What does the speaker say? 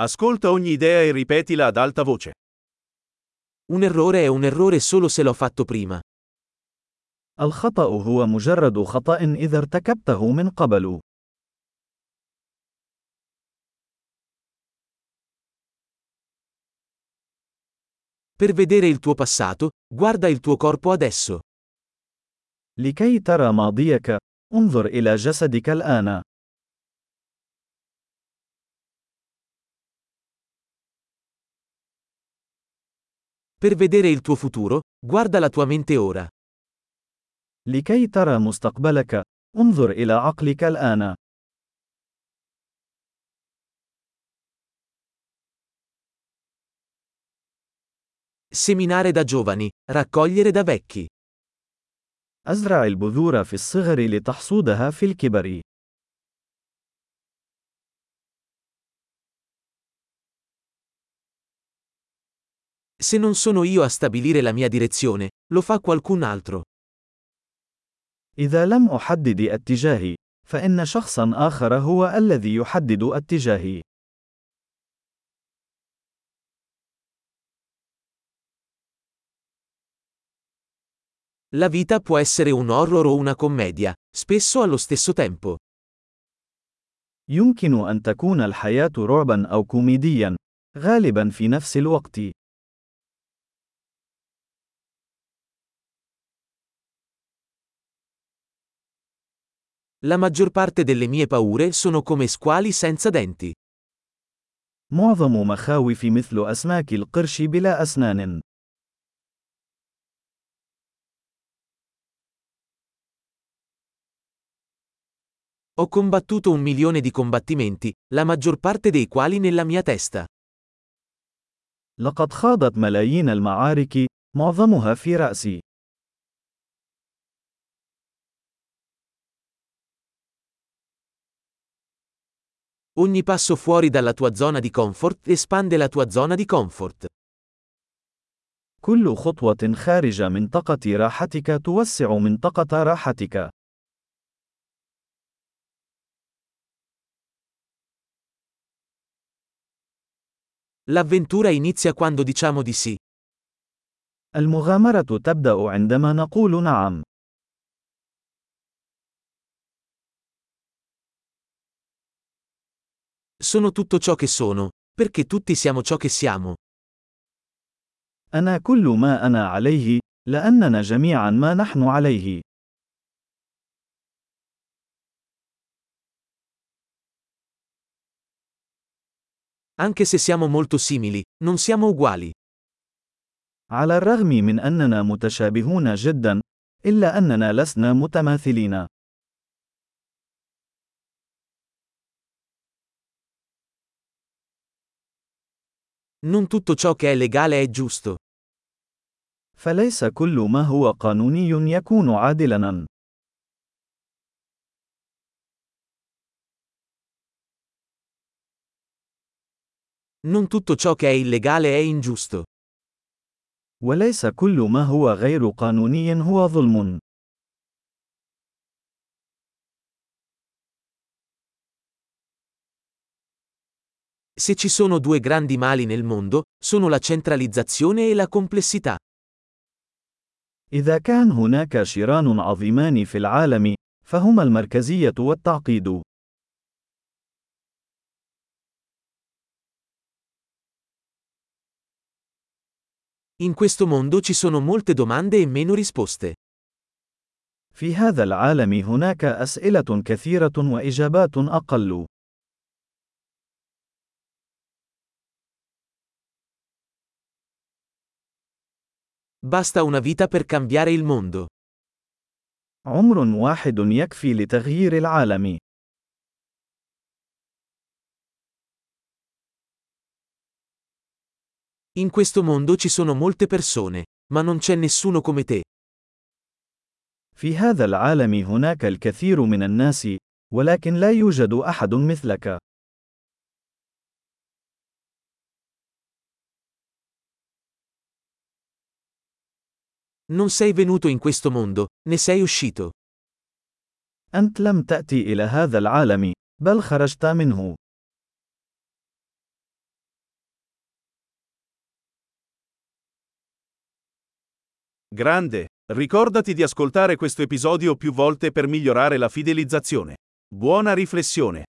Ascolta ogni idea e ripetila ad alta voce. Un errore è un errore solo se l'ho fatto prima. الخطأ هو مجرد خطأ إذا ارتكبته من قبل. Per vedere il tuo passato, guarda il tuo corpo adesso. لكي ترى ماضيك، انظر إلى جسدك الآن. Per vedere il tuo futuro, guarda la tua mente ora. لكي ترى مستقبلك، انظر إلى عقلك الآن. Seminare da giovani, raccogliere da vecchi. أزرع البذور في الصغر لتحصودها في الكبر. Se non sono io a stabilire la mia direzione, lo fa qualcun altro. إذا لم أحدد اتجاهي، فإن شخصا آخر هو الذي يحدد اتجاهي. La vita può essere un horror o una commedia, spesso allo stesso tempo. يمكن أن تكون الحياة رعبا أو كوميديا، غالبا في نفس الوقت. La maggior parte delle mie paure sono come squali senza denti. معظم مخاوفي مثل أسماك القرش بلا أسنان. Ho combattuto un milione di combattimenti, la maggior parte dei quali nella mia testa. لقد خاضت ملايين المعارك، معظمها في رأسي. Ogni passo fuori dalla tua zona di comfort espande la tua zona di comfort. كل خطوة خارج منطقة راحتك توسع منطقة راحتك. L'avventura inizia quando diciamo di sì. المغامرة تبدأ عندما نقول نعم. Sono tutto ciò che sono, perché tutti siamo ciò che siamo. أنا كل ما أنا عليه، لأننا جميعا ما نحن عليه. Anche se siamo molto simili, non siamo uguali. على الرغم من أننا متشابهون جدا، إلا أننا لسنا متماثلين. Non tutto ciò che è legale è giusto. فليس كل ما هو قانوني يكون عادلاً. Non tutto ciò che è illegale è ingiusto. وليس كل ما هو غير قانوني هو ظلم. Se ci sono due grandi mali nel mondo, sono la centralizzazione e la complessità. إذا كان هناك شران عظيمان في العالم، فهما المركزية والتعقيد. In questo mondo ci sono molte domande e meno risposte. في هذا العالم هناك أسئلة كثيرة وإجابات أقل. Basta una vita per cambiare il mondo. عمر واحد يكفي لتغيير العالم. In questo mondo ci sono molte persone, ma non c'è nessuno come te. في هذا العالم هناك الكثير من الناس، ولكن لا يوجد أحد مثلك. Non sei venuto in questo mondo, ne sei uscito. أنت لم تأتي إلى هذا العالم، بل خرجت منه. Grande, ricordati di ascoltare questo episodio più volte per migliorare la fidelizzazione. Buona riflessione.